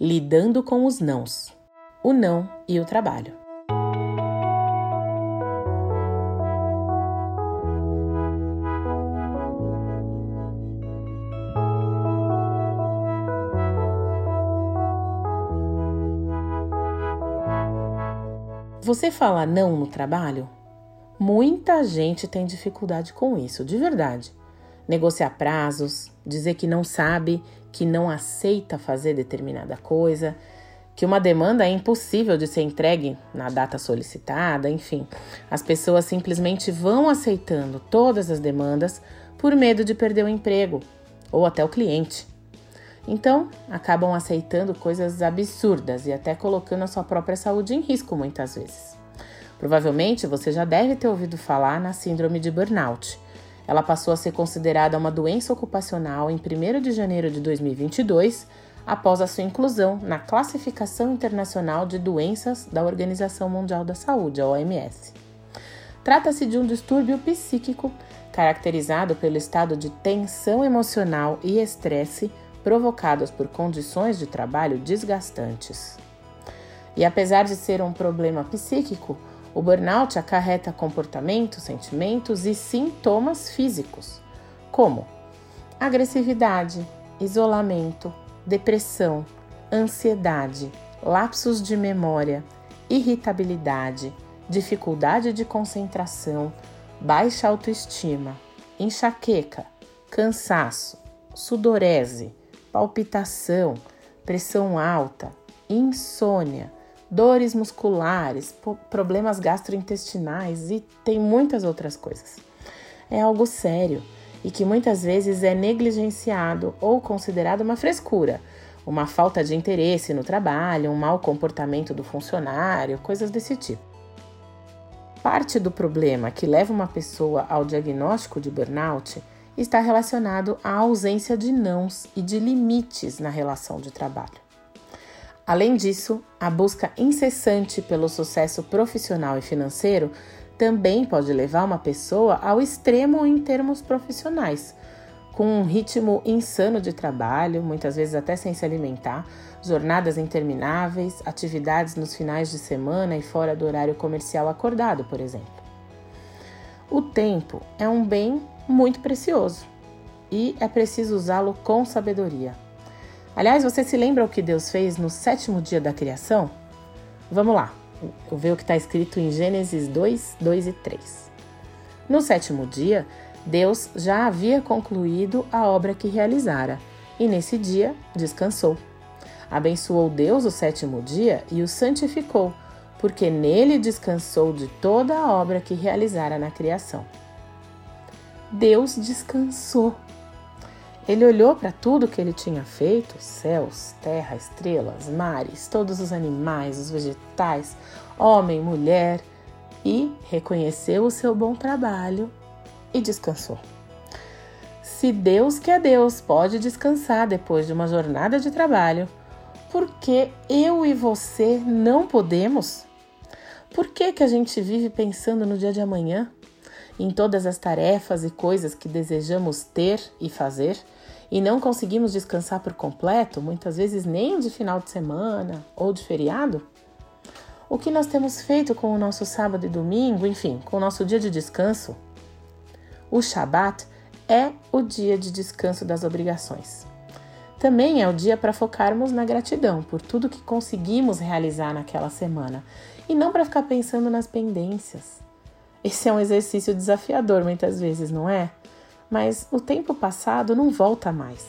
Lidando com os nãos. O não e o trabalho. Você fala não no trabalho? Muita gente tem dificuldade com isso, de verdade. Negociar prazos, dizer que não sabe, que não aceita fazer determinada coisa, que uma demanda é impossível de ser entregue na data solicitada, enfim. As pessoas simplesmente vão aceitando todas as demandas por medo de perder o emprego ou até o cliente. Então, acabam aceitando coisas absurdas e até colocando a sua própria saúde em risco muitas vezes. Provavelmente você já deve ter ouvido falar na síndrome de burnout. Ela passou a ser considerada uma doença ocupacional em 1 de janeiro de 2022, após a sua inclusão na Classificação Internacional de Doenças da Organização Mundial da Saúde, OMS. Trata-se de um distúrbio psíquico caracterizado pelo estado de tensão emocional e estresse provocados por condições de trabalho desgastantes. E apesar de ser um problema psíquico, o burnout acarreta comportamentos, sentimentos e sintomas físicos, como agressividade, isolamento, depressão, ansiedade, lapsos de memória, irritabilidade, dificuldade de concentração, baixa autoestima, enxaqueca, cansaço, sudorese, palpitação, pressão alta, insônia, dores musculares, problemas gastrointestinais e tem muitas outras coisas. É algo sério e que muitas vezes é negligenciado ou considerado uma frescura, uma falta de interesse no trabalho, um mau comportamento do funcionário, coisas desse tipo. Parte do problema que leva uma pessoa ao diagnóstico de burnout está relacionado à ausência de nãos e de limites na relação de trabalho. Além disso, a busca incessante pelo sucesso profissional e financeiro também pode levar uma pessoa ao extremo em termos profissionais, com um ritmo insano de trabalho, muitas vezes até sem se alimentar, jornadas intermináveis, atividades nos finais de semana e fora do horário comercial acordado, por exemplo. O tempo é um bem muito precioso e é preciso usá-lo com sabedoria. Aliás, você se lembra o que Deus fez no sétimo dia da criação? Vamos lá, eu ver o que está escrito em Gênesis 2, 2 e 3. No sétimo dia, Deus já havia concluído a obra que realizara e nesse dia descansou. Abençoou Deus o sétimo dia e o santificou, porque nele descansou de toda a obra que realizara na criação. Deus descansou. Ele olhou para tudo que ele tinha feito: céus, terra, estrelas, mares, todos os animais, os vegetais, homem, mulher, e reconheceu o seu bom trabalho e descansou. Se Deus, que é Deus, pode descansar depois de uma jornada de trabalho, por que eu e você não podemos? Por que, que a gente vive pensando no dia de amanhã, em todas as tarefas e coisas que desejamos ter e fazer? E não conseguimos descansar por completo, muitas vezes nem de final de semana ou de feriado? O que nós temos feito com o nosso sábado e domingo, enfim, com o nosso dia de descanso? O Shabat é o dia de descanso das obrigações. Também é o dia para focarmos na gratidão por tudo que conseguimos realizar naquela semana e não para ficar pensando nas pendências. Esse é um exercício desafiador muitas vezes, não é? Mas o tempo passado não volta mais.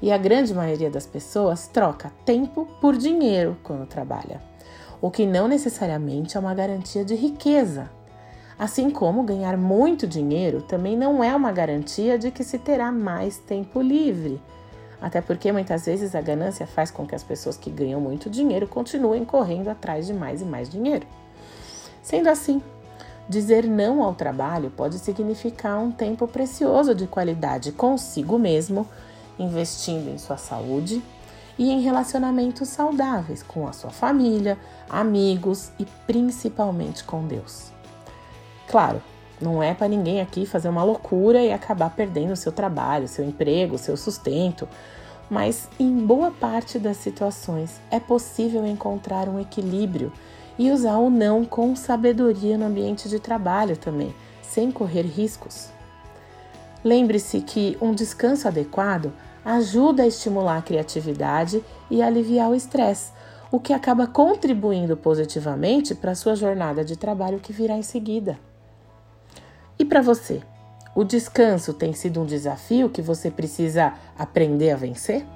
E a grande maioria das pessoas troca tempo por dinheiro quando trabalha, o que não necessariamente é uma garantia de riqueza. Assim como ganhar muito dinheiro também não é uma garantia de que se terá mais tempo livre. Até porque muitas vezes a ganância faz com que as pessoas que ganham muito dinheiro continuem correndo atrás de mais e mais dinheiro. Sendo assim, Dizer não ao trabalho pode significar um tempo precioso de qualidade consigo mesmo, investindo em sua saúde e em relacionamentos saudáveis com a sua família, amigos e principalmente com Deus. Claro, não é para ninguém aqui fazer uma loucura e acabar perdendo seu trabalho, seu emprego, seu sustento, mas em boa parte das situações é possível encontrar um equilíbrio e usar o não com sabedoria no ambiente de trabalho também, sem correr riscos. Lembre-se que um descanso adequado ajuda a estimular a criatividade e aliviar o estresse, o que acaba contribuindo positivamente para a sua jornada de trabalho que virá em seguida. E para você, o descanso tem sido um desafio que você precisa aprender a vencer?